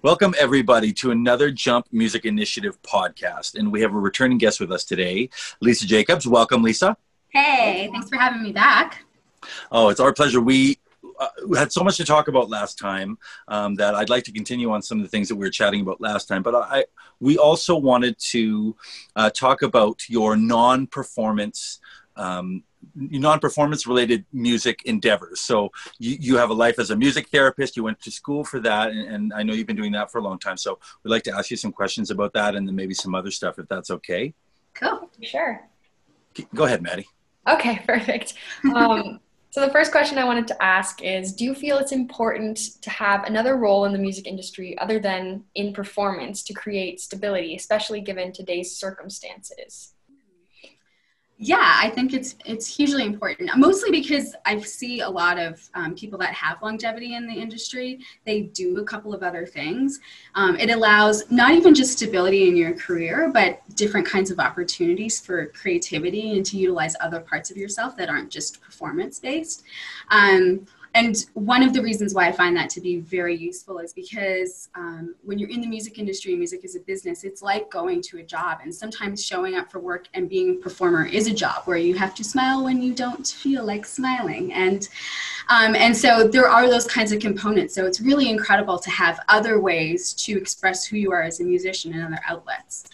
Welcome, everybody, to another Jump Music Initiative podcast. And we have a returning guest with us today, Lisa Jacobs. Welcome, Lisa. Hey, thanks for having me back. Oh, it's our pleasure. We uh, had so much to talk about last time um, that I'd like to continue on some of the things that we were chatting about last time. But I, we also wanted to uh, talk about your non-performance um, non-performance related music endeavors. So you, you have a life as a music therapist. You went to school for that and, and, i know you've been doing that for a long time. So we'd like to ask you some questions about that and then maybe some other stuff if that's okay. Cool. Sure. Go ahead maddie. Okay perfect. Um, so the first question i wanted to ask is do you feel it's important to have another role in the music industry other than in performance to create stability especially given today's circumstances yeah i think it's it's hugely important mostly because i see a lot of um, people that have longevity in the industry they do a couple of other things. Um, it allows not even just stability in your career but different kinds of opportunities for creativity and to utilize other parts of yourself that aren't just performance based um, and one of the reasons why I find that to be very useful is because um, when you're in the music industry, music is a business, it's like going to a job. And sometimes showing up for work and being a performer is a job where you have to smile when you don't feel like smiling. And, um, and so there are those kinds of components. So it's really incredible to have other ways to express who you are as a musician and other outlets.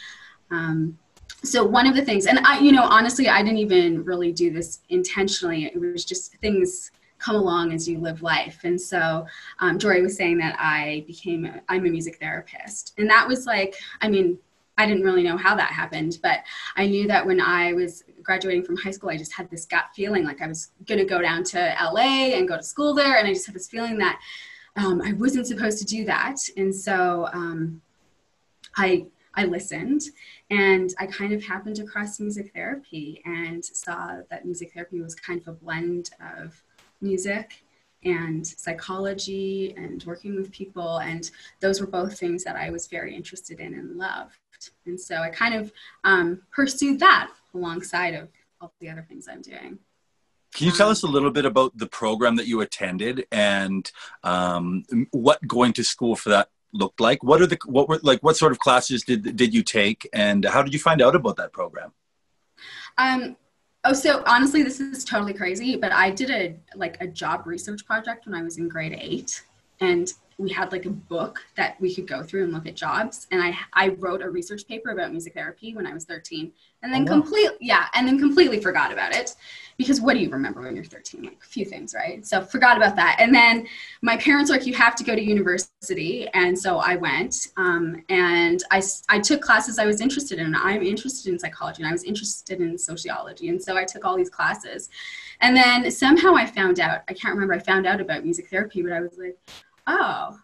Um, so one of the things and i you know honestly i didn't even really do this intentionally it was just things come along as you live life. And so um, Jory was saying that I became, a, I'm a music therapist. And that was like, I mean, I didn't really know how that happened, but I knew that when I was graduating from high school, I just had this gut feeling like I was going to go down to LA and go to school there. And I just had this feeling that um, I wasn't supposed to do that. And so um, I, I listened and I kind of happened across music therapy and saw that music therapy was kind of a blend of music and psychology and working with people. And those were both things that I was very interested in and loved. And so I kind of um, pursued that alongside of all the other things I'm doing. Can you tell us a little bit about the program that you attended and um, what going to school for that looked like? What are the what were like what sort of classes did did you take and how did you find out about that program? Um, Oh, so honestly, this is totally crazy, but I did a like a job research project when I was in grade eight, and we had like a book that we could go through and look at jobs. And I I wrote a research paper about music therapy when I was 13, and then oh, wow. completely yeah and then completely forgot about it because what do you remember when you're 13 like a few things right so forgot about that and then my parents were like you have to go to university and so i went um, and I, I took classes i was interested in i'm interested in psychology and i was interested in sociology and so i took all these classes and then somehow i found out i can't remember i found out about music therapy but i was like oh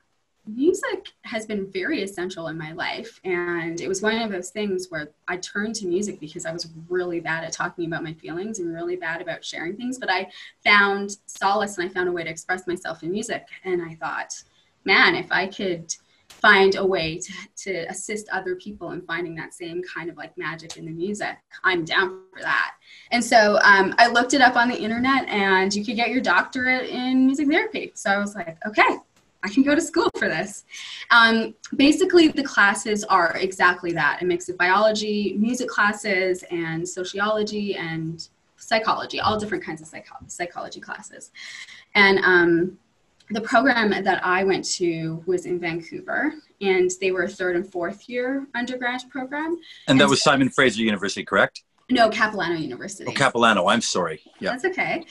music has been very essential in my life. And it was one of those things where I turned to music because I was really bad at talking about my feelings and really bad about sharing things. But I found solace and I found a way to express myself in music. And I thought, man, if I could find a way to, to assist other people in finding that same kind of like magic in the music i'm down for that and so um, i looked it up on the internet and you could get your doctorate in music therapy so i was like okay I can go to school for this. Um, basically, the classes are exactly that a mix of biology, music classes, and sociology and psychology, all different kinds of psycho- psychology classes. And um, the program that I went to was in Vancouver, and they were a third and fourth year undergrad program. And that was Simon Fraser University, correct? No, Capilano University. Oh, Capilano. I'm sorry. Yeah. That's okay.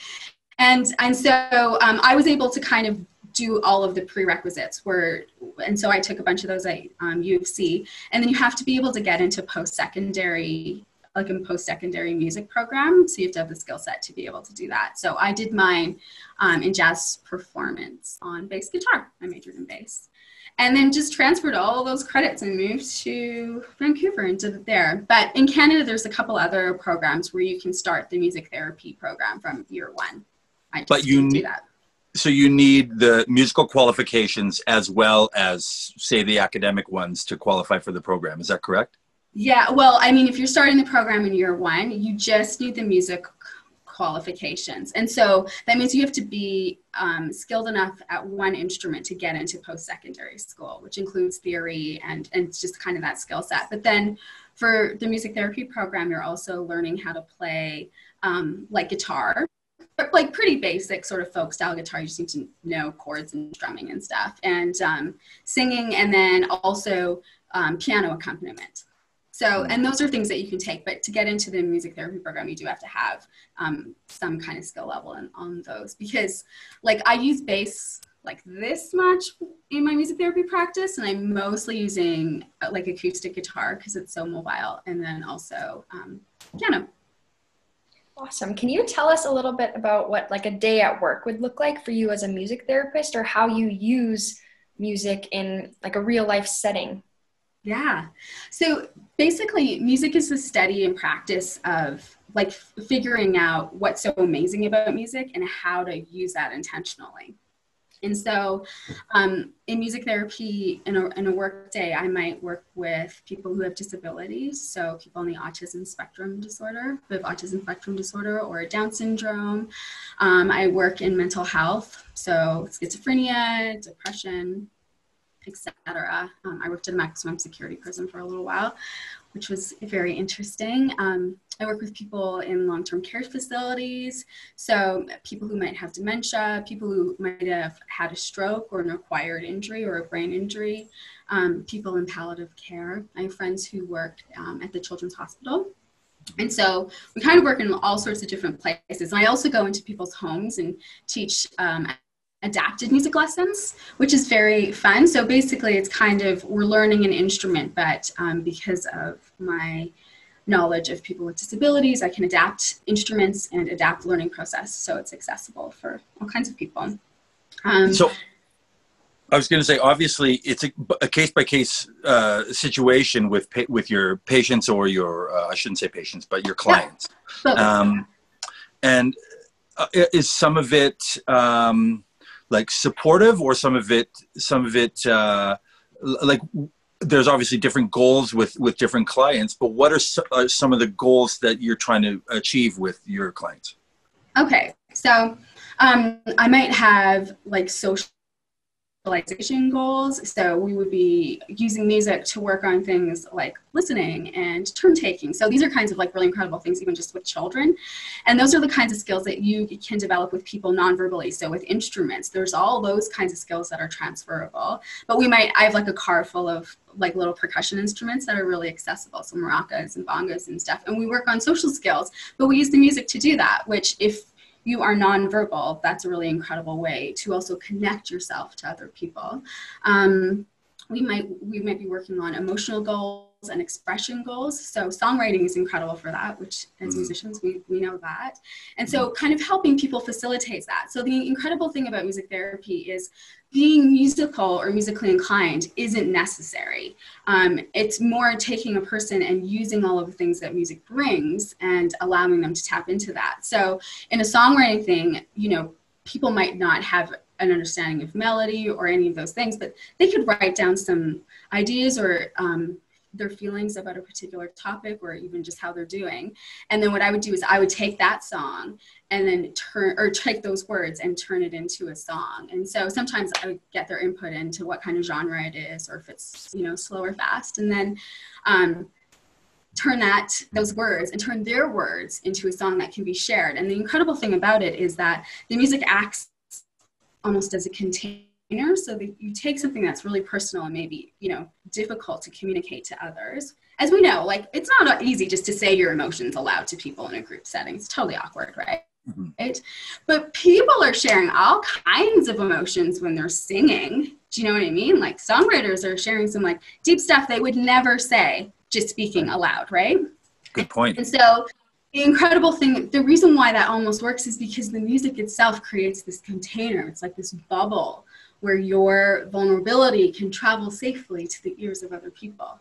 And and so um, I was able to kind of do all of the prerequisites where and so i took a bunch of those at um, u of c. And then you have to be able to get into post-secondary like a post-secondary music program so you have to have the skill set to be able to do that. So i did mine um, in jazz performance on bass guitar. I majored in bass. And then just transferred all those credits and moved to vancouver and did it there. But in canada there's a couple other programs where you can start the music therapy program from year one. But you need that so you need the musical qualifications as well as say the academic ones to qualify for the program is that correct yeah well i mean if you're starting the program in year one you just need the music qualifications. And so that means you have to be um, skilled enough at one instrument to get into post secondary school, which includes theory and, and just kind of that skill set. But then for the music therapy program, you're also learning how to play um, like guitar, like pretty basic sort of folk style guitar. You just need to know chords and strumming and stuff, and um, singing, and then also um, piano accompaniment. So, and those are things that you can take, but to get into the music therapy program, you do have to have um, some kind of skill level in, on those because, like, I use bass like this much in my music therapy practice, and I'm mostly using uh, like acoustic guitar because it's so mobile, and then also um, piano. Awesome. Can you tell us a little bit about what like a day at work would look like for you as a music therapist, or how you use music in like a real life setting? Yeah. So basically, music is the study and practice of like figuring out what's so amazing about music and how to use that intentionally. And so, um, in music therapy, in a, in a work day, I might work with people who have disabilities. So, people on the autism spectrum disorder, who have autism spectrum disorder or Down syndrome. Um, I work in mental health, so schizophrenia, depression, etc. Um, I worked in a maximum security prison for a little while, which was very interesting. Um, I work with people in long term care facilities, so people who might have dementia, people who might have had a stroke or an acquired injury or a brain injury, um, people in palliative care. I have friends who work um, at the Children's Hospital. And so we kind of work in all sorts of different places. And I also go into people's homes and teach um, adapted music lessons, which is very fun. So basically, it's kind of we're learning an instrument, but um, because of my knowledge of people with disabilities, I can adapt instruments and adapt learning process so it's accessible for all kinds of people. Um, so I was going to say, obviously, it's a case by case situation with with your patients or your uh, I shouldn't say patients, but your clients. Yeah. Um, and uh, is some of it um, like supportive or some of it some of it uh, like there's obviously different goals with with different clients but what are, so, are some of the goals that you're trying to achieve with your clients? Okay so um, i might have like social socialization goals. So we would be using music to work on things like listening and turn taking. So these are kinds of like really incredible things, even just with children. And those are the kinds of skills that you can develop with people non-verbally. So with instruments, there's all those kinds of skills that are transferable. But we might, I have like a car full of like little percussion instruments that are really accessible. So maracas and bongos and stuff. And we work on social skills, but we use the music to do that, which if you are nonverbal, that's a really incredible way to also connect yourself to other people. Um, we might we might be working on emotional goals and expression goals. So songwriting is incredible for that, which as mm. musicians we, we know that. And so kind of helping people facilitates that. So the incredible thing about music therapy is being musical or musically inclined isn't necessary. Um, it's more taking a person and using all of the things that music brings and allowing them to tap into that. So in a songwriting thing, you know, people might not have an understanding of melody or any of those things, but they could write down some ideas or um, their feelings about a particular topic or even just how they're doing. And then what I would do is I would take that song and then turn or take those words and turn it into a song. And so sometimes I would get their input into what kind of genre it is or if it's, you know, slow or fast. And then um, turn that those words and turn their words into a song that can be shared. And the incredible thing about it is that the music acts almost as a container so that you take something that's really personal and maybe you know difficult to communicate to others as we know like it's not easy just to say your emotions aloud to people in a group setting. It's totally awkward right? Mm-hmm. right? But people are sharing all kinds of emotions when they're singing. Do you know what i mean? Like songwriters are sharing some like deep stuff they would never say just speaking aloud right? Good point. And so the incredible thing the reason why that almost works is because the music itself creates this container. It's like this bubble where your vulnerability can travel safely to the ears of other people.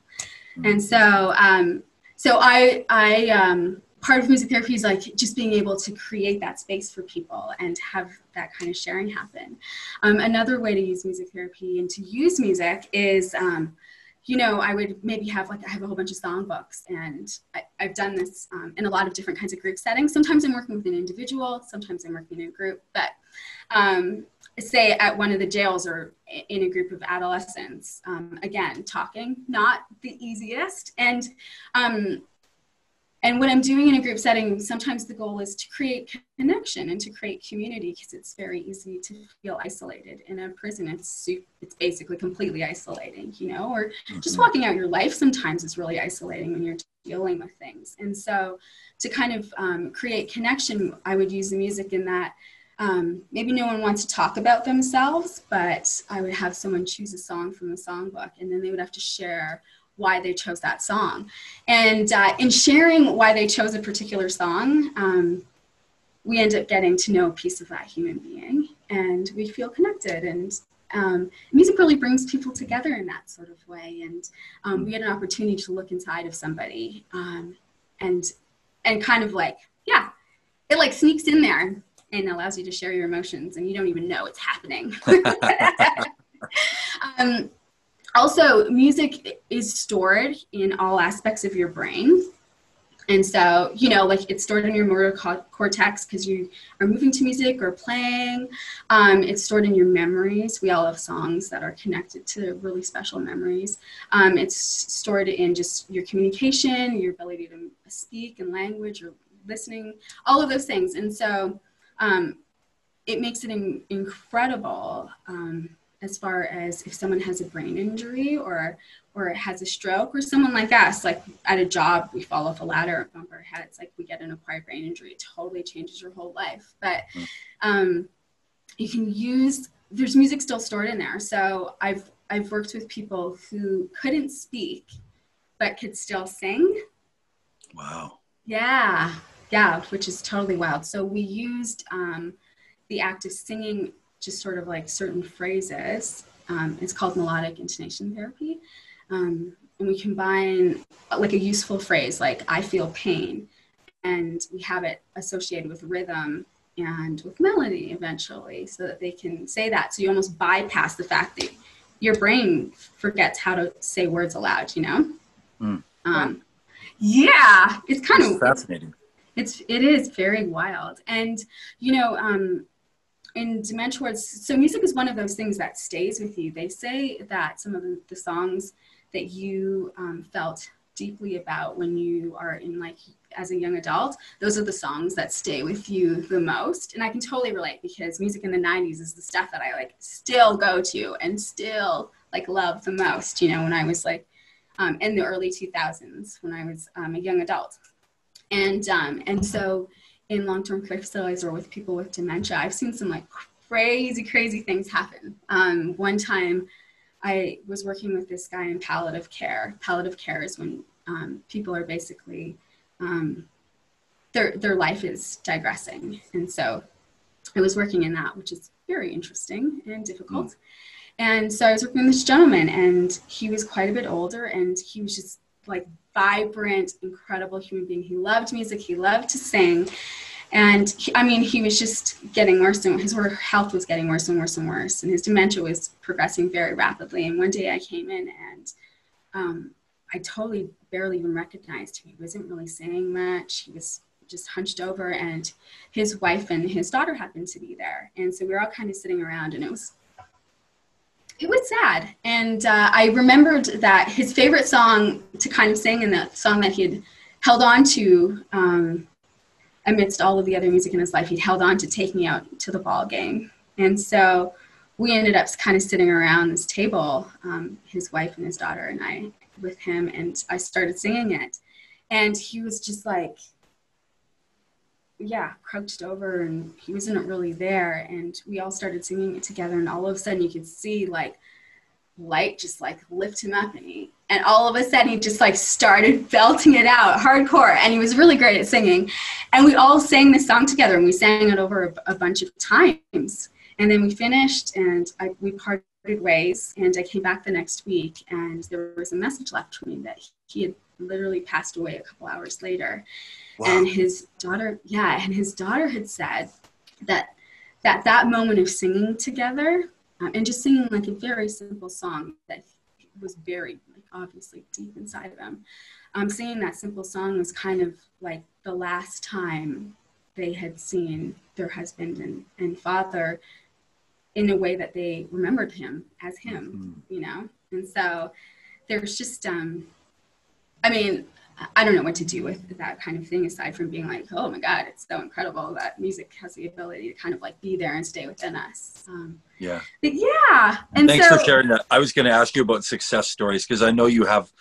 Mm-hmm. And so, um, so I, I, um, part of music therapy is like just being able to create that space for people and have that kind of sharing happen. Um, another way to use music therapy and to use music is um, you know, I would maybe have like I have a whole bunch of songbooks, and I, have done this um, in a lot of different kinds of group settings. Sometimes I'm working with an individual, sometimes I'm working in a group. But um, say at one of the jails or in a group of adolescents, um, again, talking not the easiest, and um, and what I'm doing in a group setting, sometimes the goal is to create connection and to create community because it's very easy to feel isolated. In a prison, it's it's basically completely isolating, you know, or mm-hmm. just walking out your life sometimes is really isolating when you're dealing with things. And so, to kind of um, create connection, I would use the music in that. Um, maybe no one wants to talk about themselves, but I would have someone choose a song from the songbook, and then they would have to share why they chose that song. And uh, in sharing why they chose a particular song, um, we end up getting to know a piece of that human being and we feel connected. And um, music really brings people together in that sort of way. And um, we had an opportunity to look inside of somebody um, and, and kind of like, yeah, it like sneaks in there and allows you to share your emotions and you don't even know it's happening. um, also, music is stored in all aspects of your brain. And so, you know, like it's stored in your motor co- cortex because you are moving to music or playing. Um, it's stored in your memories. We all have songs that are connected to really special memories. Um, it's stored in just your communication, your ability to speak and language or listening, all of those things. And so um, it makes it in- incredible um, as far as if someone has a brain injury or or has a stroke or someone like us like at a job we fall off a ladder bump our heads like we get an acquired brain injury it totally changes your whole life. But hmm. um, you can use there's music still stored in there. So i've i've worked with people who couldn't speak but could still sing. Wow. Yeah yeah which is totally wild so we used um, the act of singing just sort of like certain phrases. Um, it's called melodic intonation therapy. Um, and we combine like a useful phrase like I feel pain, and we have it associated with rhythm and with melody eventually so that they can say that. So you almost bypass the fact that your brain forgets how to say words aloud, you know? Mm. Um, yeah, it's kind it's of fascinating. It's it is very wild, and you know, um, in dementia wards, so music is one of those things that stays with you. They say that some of the, the songs that you um, felt deeply about when you are in like as a young adult, those are the songs that stay with you the most. And I can totally relate because music in the 90s is the stuff that I like still go to and still like love the most, you know, when I was like um, in the early 2000s when I was um, a young adult. And, um, and so in long-term care facilities or with people with dementia, I've seen some like crazy, crazy things happen. Um, one time, I was working with this guy in palliative care. Palliative care is when um, people are basically um, their their life is digressing, and so I was working in that, which is very interesting and difficult. Mm. And so I was working with this gentleman, and he was quite a bit older, and he was just like vibrant, incredible human being. He loved music, he loved to sing. And he, I mean, he was just getting worse and his health was getting worse and worse and worse. And his dementia was progressing very rapidly. And one day I came in and um, I totally barely even recognized him. He wasn't really saying much. He was just hunched over and his wife and his daughter happened to be there. And so we were all kind of sitting around and it was it was sad. And uh, I remembered that his favorite song to kind of sing and the song that he had held on to um, amidst all of the other music in his life, he'd held on to take me out to the ball game. And so we ended up kind of sitting around this table, um, his wife and his daughter and I, with him, and I started singing it. And he was just like, yeah, crouched over and he wasn't really there. And we all started singing it together. And all of a sudden you could see like light just like lift him up and he, and all of a sudden he just like started belting it out hardcore. And he was really great at singing. And we all sang this song together and we sang it over a, a bunch of times. And then we finished and I, we parted ways and I came back the next week and there was a message left for me that he had literally passed away a couple hours later. Wow. And his daughter, yeah, and his daughter had said that that that moment of singing together um, and just singing like a very simple song that was buried, like obviously deep inside of him. Um, singing that simple song was kind of like the last time they had seen their husband and, and father in a way that they remembered him as him, mm-hmm. you know? And so there's just, um, I mean, I don't know what to do with that kind of thing aside from being like, oh my God, it's so incredible that music has the ability to kind of like be there and stay within us. Um, yeah. yeah. And thanks so, for sharing that. I was going to ask you about success stories because I know you have,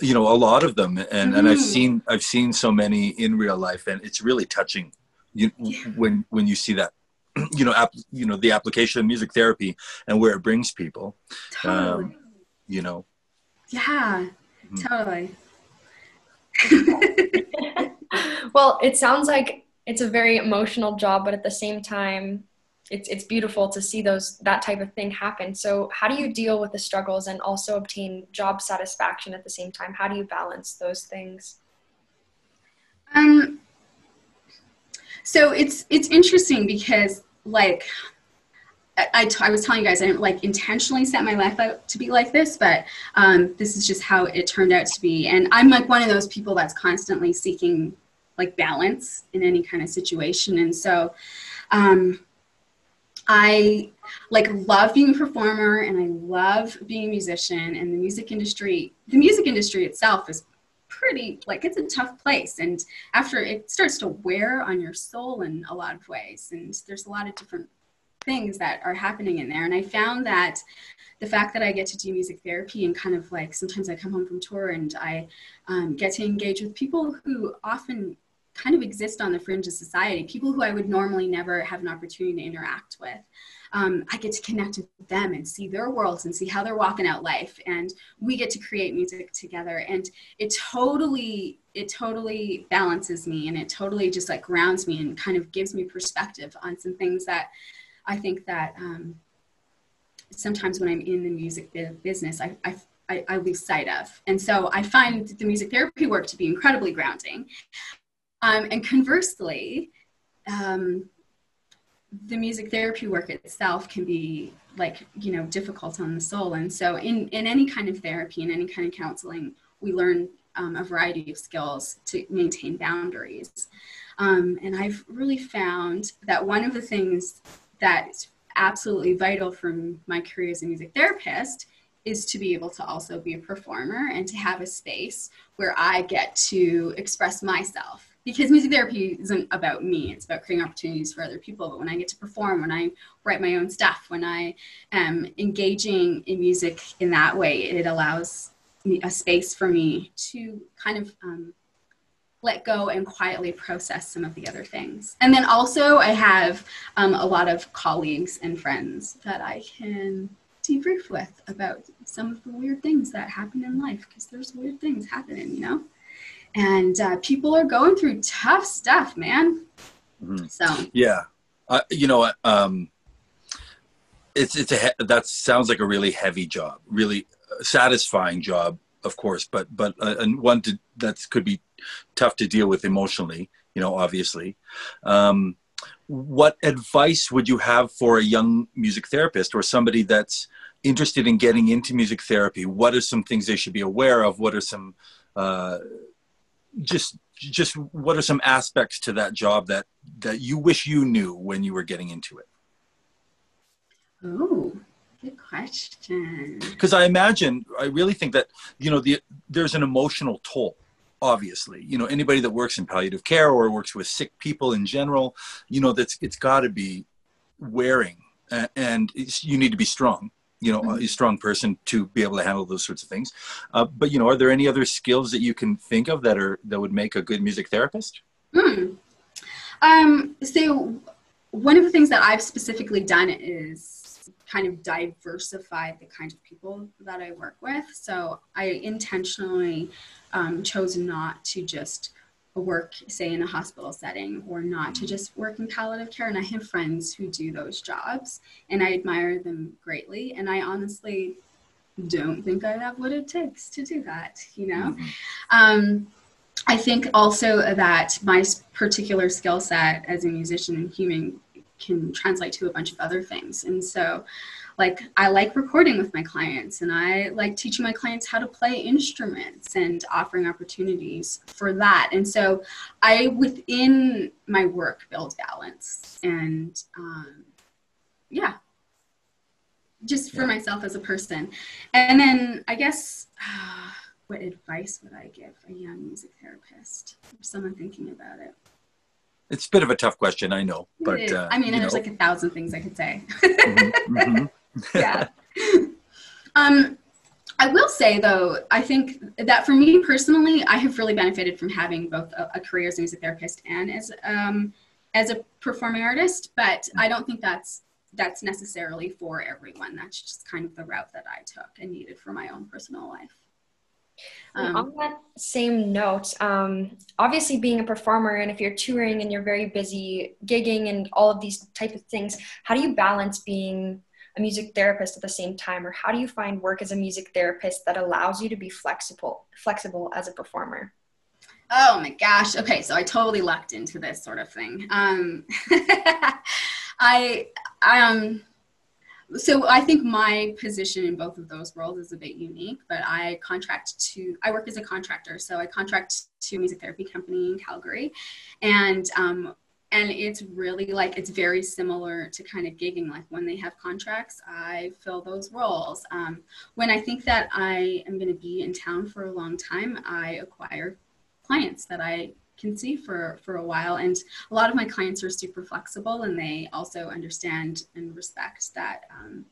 you know, a lot of them, and mm-hmm. and I've mm-hmm. seen I've seen so many in real life, and it's really touching. You yeah. when when you see that you know, app, you know, the application of music therapy and where it brings people. Totally. Um, you know. Yeah, mm-hmm. totally. well, it sounds like it's a very emotional job, but at the same time, it's it's beautiful to see those that type of thing happen. So, how do you deal with the struggles and also obtain job satisfaction at the same time? How do you balance those things? Um. So it's it's interesting because like I, I, was telling you guys, I didn't like intentionally set my life out to be like this, but um, this is just how it turned out to be. And I'm like one of those people that's constantly seeking like balance in any kind of situation. And so um, I like love being a performer and I love being a musician and the music industry, the music industry itself is pretty like it's a tough place and after it starts to wear on your soul in a lot of ways and there's a lot of different things that are happening in there. And I found that the fact that I get to do music therapy and kind of like sometimes I come home from tour and I um, get to engage with people who often kind of exist on the fringe of society, people who I would normally never have an opportunity to interact with. Um, I get to connect with them and see their worlds and see how they're walking out life. And we get to create music together. And it totally, it totally balances me and it totally just like grounds me and kind of gives me perspective on some things that I think that um, sometimes when I'm in the music business, I, I, I, lose sight of. And so I find the music therapy work to be incredibly grounding. Um, and conversely, um, the music therapy work itself can be like you know difficult on the soul and so in in any kind of therapy in any kind of counseling we learn um, a variety of skills to maintain boundaries um, and i've really found that one of the things that's absolutely vital for my career as a music therapist is to be able to also be a performer and to have a space where I get to express myself. Because music therapy isn't about me, it's about creating opportunities for other people. But when I get to perform, when I write my own stuff, when I am engaging in music in that way, it allows me a space for me to kind of um, let go and quietly process some of the other things. And then also, I have um, a lot of colleagues and friends that I can debrief with about some of the weird things that happen in life because there's weird things happening, you know? And uh, people are going through tough stuff, man. Mm-hmm. So, yeah. Uh, you know, um, it's, it's a, he- that sounds like a really heavy job, really satisfying job of course, but but uh, and one to, that could be tough to deal with emotionally. You know, obviously. Um, what advice would you have for a young music therapist or somebody that's interested in getting into music therapy? What are some things they should be aware of? What are some uh, just just what are some aspects to that job that that you wish you knew when you were getting into it? Oh, Good question. Because I imagine, I really think that you know, the there's an emotional toll. Obviously, you know, anybody that works in palliative care or works with sick people in general, you know, that's it's got to be wearing, and you need to be strong. You know, mm-hmm. a strong person to be able to handle those sorts of things. Uh, but you know, are there any other skills that you can think of that are that would make a good music therapist? Hmm. Um, so one of the things that I've specifically done is kind of diversified the kinds of people that I work with. So I intentionally um, chose not to just work, say, in a hospital setting or not to just work in palliative care. And I have friends who do those jobs and I admire them greatly. And I honestly don't think I have what it takes to do that, you know? Mm-hmm. Um, I think also that my particular skill set as a musician and human can translate to a bunch of other things. And so, like, I like recording with my clients, and I like teaching my clients how to play instruments and offering opportunities for that. And so, I within my work build balance, and um, yeah, just for yeah. myself as a person. And then I guess. Uh, what advice would I give a young music therapist or someone thinking about it? It's a bit of a tough question, I know, but uh, I mean, there's know. like a thousand things I could say. mm-hmm, mm-hmm. yeah. um, I will say though, I think that for me personally, I have really benefited from having both a, a career as a music therapist and as um, as a performing artist. But I don't think that's that's necessarily for everyone. That's just kind of the route that I took and needed for my own personal life. Um, on that same note, um, obviously being a performer and if you're touring and you're very busy gigging and all of these type of things, how do you balance being a music therapist at the same time, or how do you find work as a music therapist that allows you to be flexible, flexible as a performer? Oh my gosh. Okay, so I totally lucked into this sort of thing. Um, I, I um so I think my position in both of those worlds is a bit unique, but I contract to, I work as a contractor. So I contract to a music therapy company in Calgary. And, um, and it's really like, it's very similar to kind of gigging. Like when they have contracts, I fill those roles. Um, when I think that I am going to be in town for a long time, I acquire clients that I can see for for a while. And a lot of my clients are super flexible and they also understand and respect that um,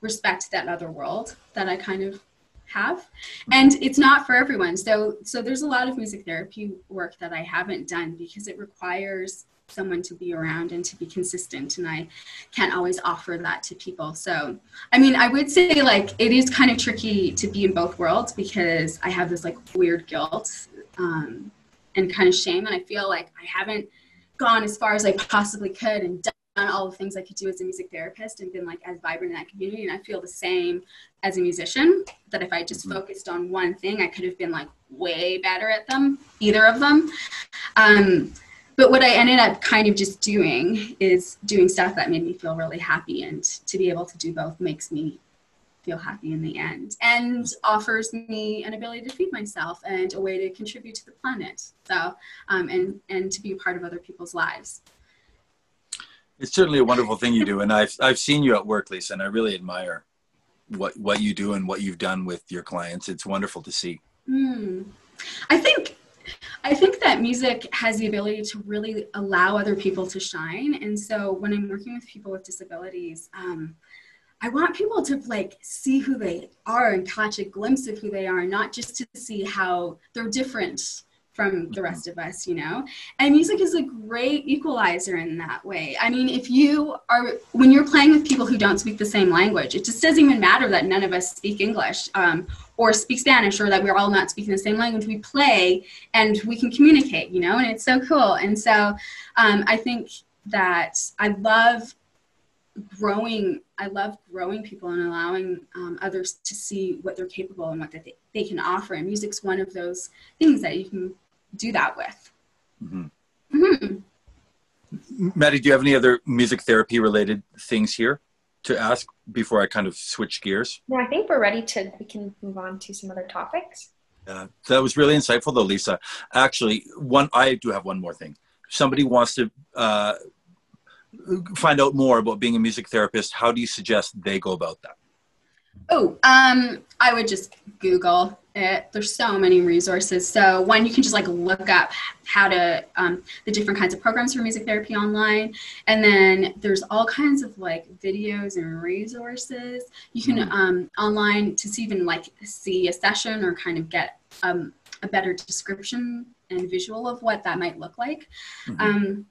respect that other world that i kind of have. And it's not for everyone. So so there's a lot of music therapy work that i haven't done because it requires someone to be around and to be consistent. And i can't always offer that to people. So i mean i would say like it is kind of tricky to be in both worlds because i have this like weird guilt um, and kind of shame. And I feel like I haven't gone as far as I possibly could and done all the things I could do as a music therapist and been like as vibrant in that community. And I feel the same as a musician that if I just mm-hmm. focused on one thing, I could have been like way better at them, either of them. Um, but what I ended up kind of just doing is doing stuff that made me feel really happy. And to be able to do both makes me feel happy in the end and offers me an ability to feed myself and a way to contribute to the planet so um, and and to be a part of other people's lives it's certainly a wonderful thing you do and i've i've seen you at work lisa and i really admire what what you do and what you've done with your clients it's wonderful to see mm. i think I think that music has the ability to really allow other people to shine. And so when I'm working with people with disabilities, um, I want people to like see who they are and catch a glimpse of who they are, not just to see how they're different from the rest of us, you know? And music is a great equalizer in that way. I mean, if you are, when you're playing with people who don't speak the same language, it just doesn't even matter that none of us speak English um, or speak Spanish or that we're all not speaking the same language. We play and we can communicate, you know? And it's so cool. And so um, I think that I love growing i love growing people and allowing um, others to see what they're capable and what they, they can offer. And music's one of those things that you can do that with. Mm-hmm. Mm-hmm. maddie do you have any other music therapy related things here to ask before i kind of switch gears? No i think we're ready to we can move on to some other topics. Uh, that was really insightful though lisa. Actually one i do have one more thing. Somebody wants to uh, find out more about being a music therapist, how do you suggest they go about that? Oh, um, I would just Google it. There's so many resources. So one, you can just like look up how to um, the different kinds of programs for music therapy online, and then there's all kinds of like videos and resources you can mm-hmm. um, online to see even like see a session or kind of get um, a better description and visual of what that might look like. Mm-hmm. Um,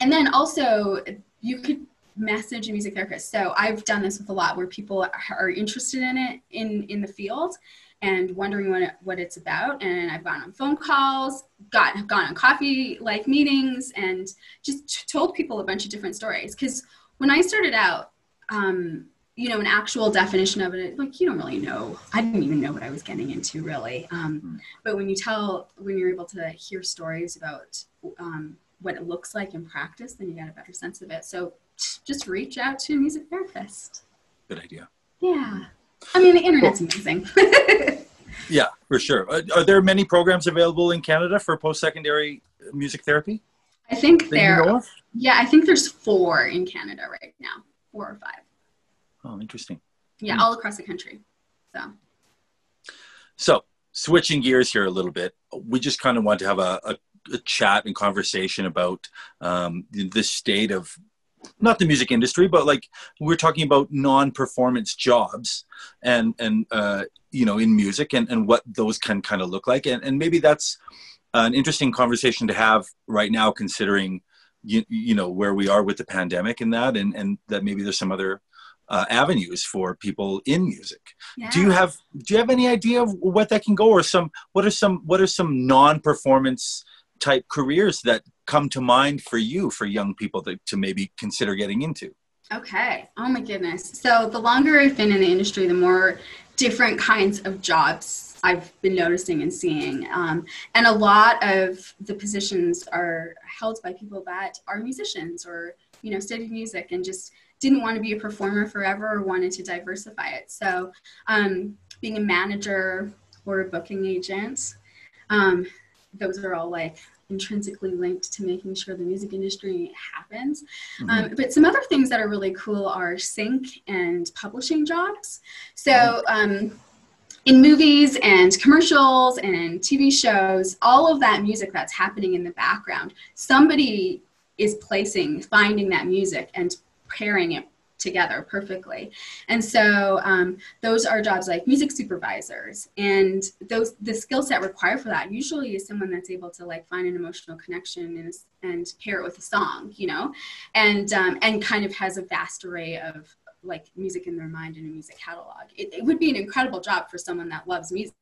and then also you could message a music therapist. So I've done this with a lot where people are interested in it in in the field and wondering what it, what it's about. And I've gone on phone calls, got have gone on coffee like meetings, and just told people a bunch of different stories. Because when I started out, um, you know, an actual definition of it, like you don't really know. I didn't even know what I was getting into really. Um, mm-hmm. But when you tell, when you're able to hear stories about um, what it looks like in practice, then you get a better sense of it. So just reach out to a music therapist. Good idea. Yeah. I mean, the internet's amazing. yeah, for sure. Are, are, there many programs available in Canada for post-secondary uh, music therapy? I think there. You know yeah, I think there's four in Canada right now, four or five. Oh, interesting. Yeah, hmm. all across the country. So. So switching gears here a little bit, we just kind of want to have a, a chat and conversation about um, the state of not the music industry, but like we're talking about non-performance jobs and and uh, you know in music and and what those can kind of look like, and and maybe that's an interesting conversation to have right now, considering you you know where we are with the pandemic and that, and and that maybe there's some other uh, avenues for people in music. Yeah. Do you have do you have any idea of what that can go, or some what are some what are some non-performance type careers that come to mind for you for young people to, to maybe consider getting into? Okay. Oh my goodness. So the longer I've been in the industry, the more different kinds of jobs I've been noticing and seeing. Um, and a lot of the positions are held by people that are musicians or, you know, studied music and just didn't want to be a performer forever or wanted to diversify it. So um, being a manager or a booking agent, um, those are all like intrinsically linked to making sure the music industry happens. Mm-hmm. Um, but some other things that are really cool are sync and publishing jobs. So um, in movies and commercials and TV shows, all of that music that's happening in the background, somebody is placing, finding that music and pairing it together perfectly. And so um, those are jobs like music supervisors. And those the skill set required for that usually is someone that's able to like find an emotional connection and, and pair it with a song, you know, and um, and kind of has a vast array of like music in their mind and a music catalog. It, it would be an incredible job for someone that loves music.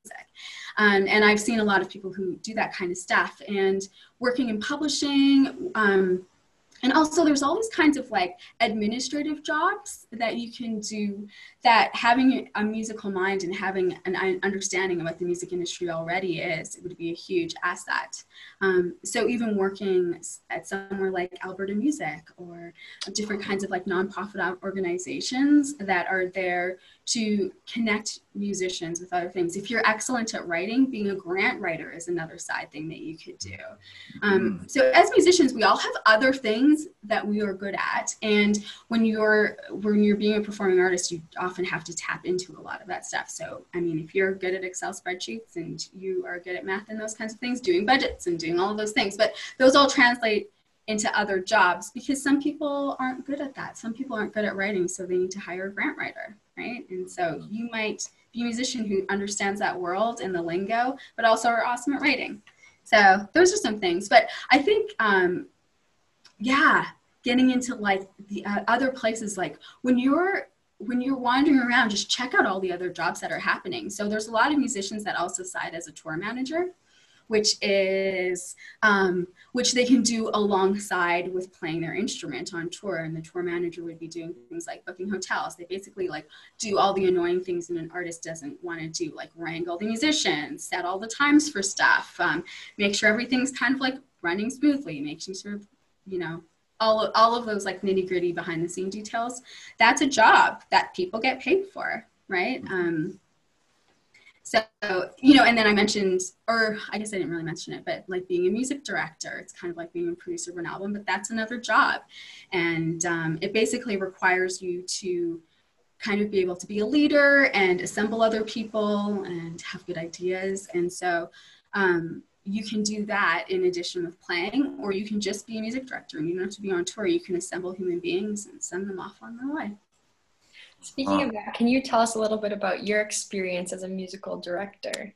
Um, and I've seen a lot of people who do that kind of stuff and working in publishing, um, and also there's all these kinds of like administrative jobs that you can do that having a musical mind and having an understanding of what the music industry already is it would be a huge asset. Um, so even working at somewhere like alberta music or different kinds of like nonprofit organizations that are there to connect musicians with other things. If you're excellent at writing, being a grant writer is another side thing that you could do. Um, mm-hmm. so as musicians, we all have other things that we are good at, and when you're when you're being a performing artist, you often have to tap into a lot of that stuff. So I mean, if you're good at Excel spreadsheets and you are good at math and those kinds of things, doing budgets and doing all of those things, but those all translate into other jobs because some people aren't good at that. Some people aren't good at writing, so they need to hire a grant writer right? And so you might be a musician who understands that world and the lingo, but also are awesome at writing. So those are some things. But I think, um, yeah, getting into like the uh, other places, like when you're when you're wandering around, just check out all the other jobs that are happening. So there's a lot of musicians that also side as a tour manager which is um, which they can do alongside with playing their instrument on tour. And the tour manager would be doing things like booking hotels. They basically like do all the annoying things that an artist doesn't want to do like wrangle the musicians set all the times for stuff um, make sure everything's kind of like running smoothly making sure you know all of, all of those like nitty gritty behind the scene details. That's a job that people get paid for right? Um, so, you know, and then I mentioned, or I guess I didn't really mention it, but like being a music director, it's kind of like being a producer of an album, but that's another job. And um, it basically requires you to kind of be able to be a leader and assemble other people and have good ideas. And so um, you can do that in addition with playing, or you can just be a music director and you don't have to be on tour. You can assemble human beings and send them off on their way. Speaking of that, can you tell us a little bit about your experience as a musical director?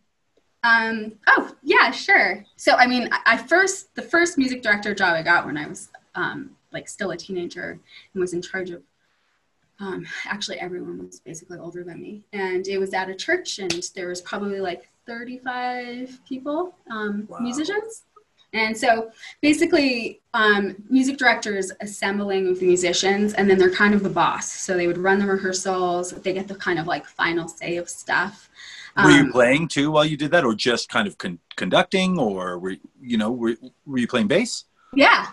Um, oh, yeah, sure. So, I mean, I first, the first music director job I got when I was um, like still a teenager and was in charge of, um, actually, everyone was basically older than me. And it was at a church, and there was probably like 35 people, um, wow. musicians. And so basically, um, music directors assembling with the musicians, and then they're kind of the boss. So they would run the rehearsals. They get the kind of like final say of stuff. Um, were you um, playing too while you did that, or just kind of con- conducting, or were you know were, were you playing bass? Yeah,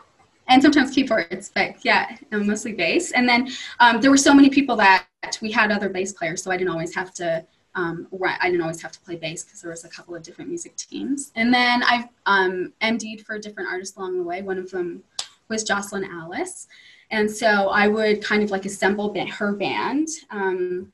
and sometimes keyboards, but yeah, mostly bass. And then um, there were so many people that we had other bass players, so I didn't always have to um, I didn't always have to play bass because there was a couple of different music teams. And then I've um, MD'd for different artists along the way. One of them was Jocelyn Alice. And so I would kind of like assemble her band. Um,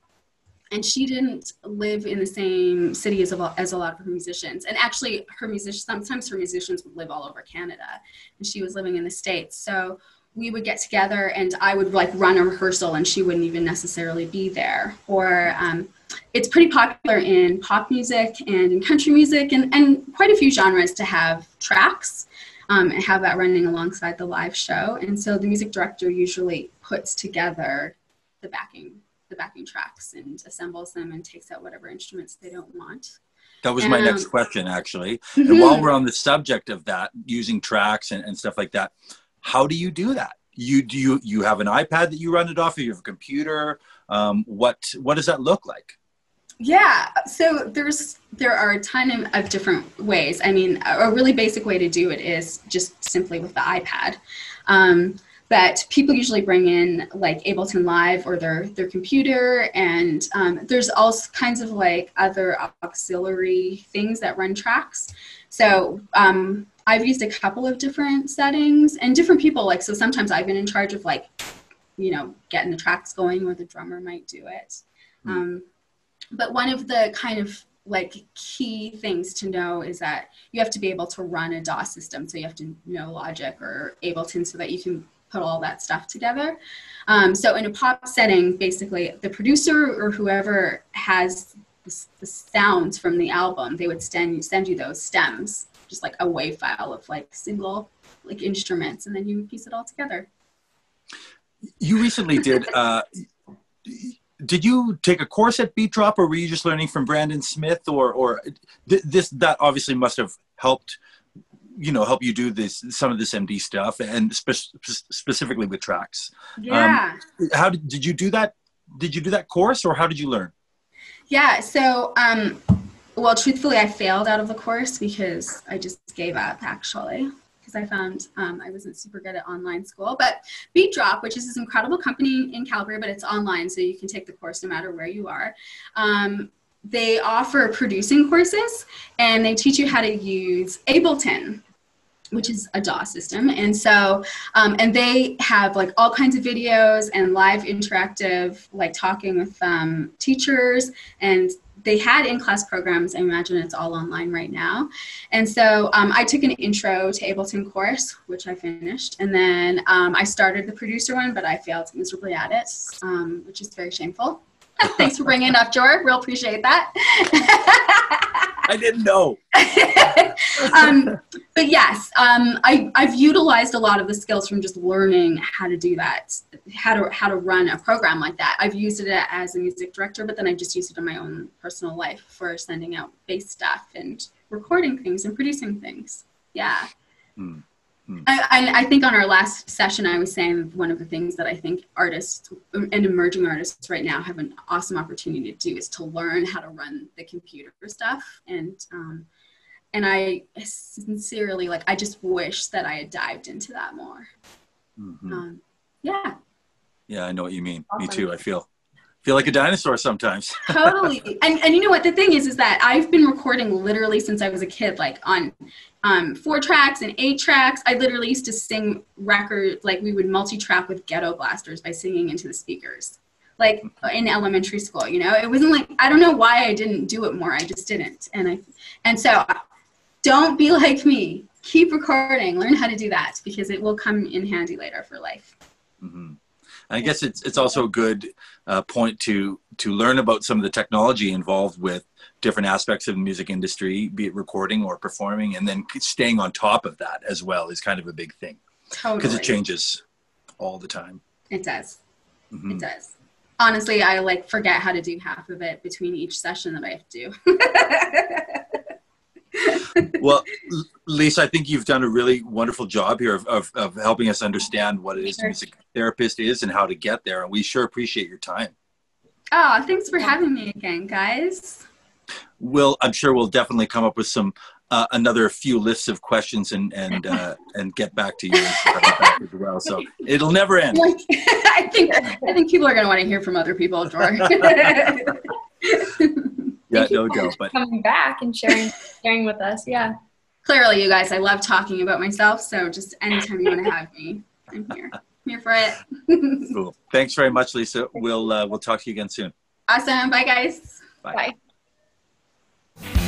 and she didn't live in the same city as a, as a lot of her musicians. And actually, her musicians, sometimes her musicians would live all over Canada. And she was living in the States. So we would get together and I would like run a rehearsal and she wouldn't even necessarily be there. Or um, it's pretty popular in pop music and in country music and, and quite a few genres to have tracks um, and have that running alongside the live show. And so the music director usually puts together the backing the backing tracks and assembles them and takes out whatever instruments they don't want. That was my um, next question, actually. Mm-hmm. And while we're on the subject of that, using tracks and, and stuff like that, how do you do that? You do you you have an iPad that you run it off of? You have a computer. Um, what what does that look like? Yeah, so there's there are a ton of, different ways. I mean, a, a, really basic way to do it is just simply with the iPad. Um, but people usually bring in like Ableton Live or their their computer, and um, there's all kinds of like other auxiliary things that run tracks. So um, I've used a couple of different settings and different people. Like so, sometimes I've been in charge of like you know getting the tracks going, or the drummer might do it. Mm. Um, but one of the kind of like key things to know is that you have to be able to run a DAW system. So you have to know Logic or Ableton so that you can put all that stuff together. Um, so in a pop setting, basically the producer or whoever has the, the sounds from the album, they would send, send you those stems, just like a WAV file of like single like instruments, and then you piece it all together. You recently did, uh, did you take a course at Beat Drop, or were you just learning from Brandon Smith, or or th- this that obviously must have helped, you know, help you do this some of this MD stuff, and spe- specifically with tracks. Yeah. Um, how did did you do that? Did you do that course, or how did you learn? Yeah. So, um, well, truthfully, I failed out of the course because I just gave up. Actually, because I found um, I wasn't super good at online school. But Beat Drop, which is this incredible company in Calgary, but it's online, so you can take the course no matter where you are. Um, they offer producing courses and they teach you how to use Ableton, which is a DAW system. And so, um, and they have like all kinds of videos and live interactive, like talking with um, teachers and they had in-class programs. I imagine it's all online right now. And so um, I took an intro to Ableton course, which I finished. And then um, I started the producer one, but I failed miserably at it, um, which is very shameful. Thanks for bringing it up, George. Real appreciate that. I didn't know. um, but yes, um, I, I've utilized a lot of the skills from just learning how to do that, how to how to run a program like that. I've used it as a music director, but then I just used it in my own personal life for sending out bass stuff and recording things and producing things. Yeah. Hmm. Hmm. I, I, think on our last session, I was saying one of the things that I think artists and emerging artists right now have an awesome opportunity to do is to learn how to run the computer stuff. And um, and I sincerely like I just wish that I had dived into that more. Mm-hmm. Um, yeah. Yeah, I know what you mean. Awesome. Me too. I feel feel like a dinosaur sometimes. totally. And and you know what the thing is is that I've been recording literally since I was a kid, like on um, four tracks and eight tracks. I literally used to sing records like we would multi-track with ghetto blasters by singing into the speakers. Like in elementary school, you know, it wasn't like I don't know why I didn't do it more. I just didn't, and I, and so don't be like me. Keep recording. Learn how to do that because it will come in handy later for life. Mm-hmm. I guess it's it's also good uh, point to to learn about some of the technology involved with different aspects of the music industry, be it recording or performing, and then staying on top of that as well is kind of a big thing because totally. it changes all the time. It does. Mm-hmm. It does. Honestly, I like forget how to do half of it between each session that I have to do. well, Lisa, I think you've done a really wonderful job here of, of, of helping us understand what it is sure. music therapist is and how to get there. And we sure appreciate your time. Oh, thanks for having me again, guys. We'll, I'm sure we'll definitely come up with some uh, another few lists of questions and and uh, and get back to you as well. So it'll never end. I think I think people are going to want to hear from other people, George. yeah, no doubt. But coming back and sharing sharing with us, yeah. Clearly, you guys, I love talking about myself. So just anytime you want to have me, I'm here. I'm here for it. cool. Thanks very much, Lisa. We'll uh, we'll talk to you again soon. Awesome. Bye, guys. Bye. Bye.